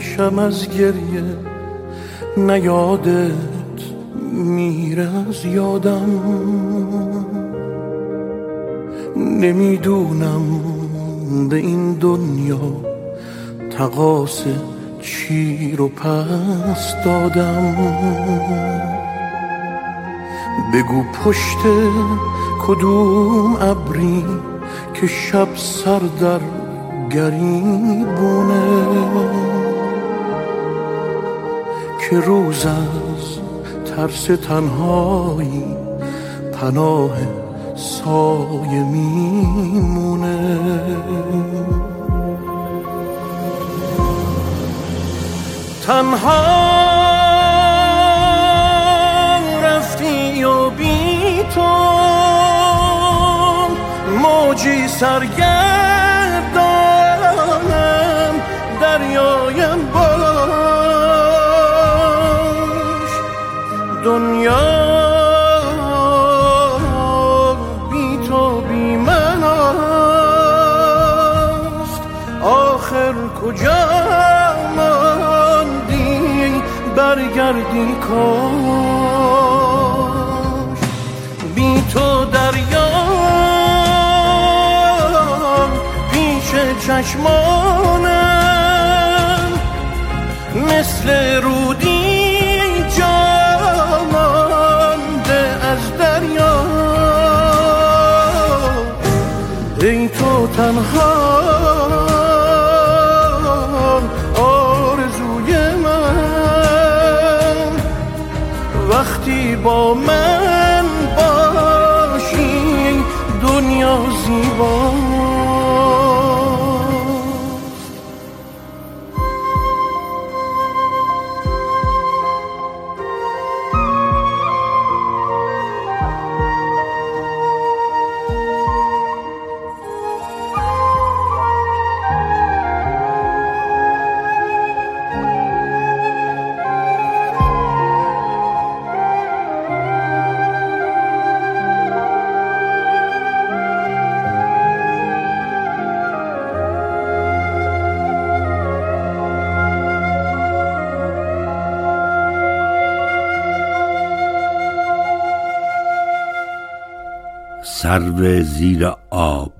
باشم از گریه نیادت میره از یادم. نمی‌دونم به این دنیا تقاس چی رو پس دادم. بگو پشت کدوم ابری که شب سر در گریبونه. که روز از ترس تنهایی پناه سایه میمونه. تنها رفتی و بی تو موجی سرگردانم دریایم کجا ماندی برگردی کاش؟ بی تو دریا پیش چشمانم مثل رودی جامانده از دریا. ای تو تنها من باشی دنیا زیباست سرو زیر آب.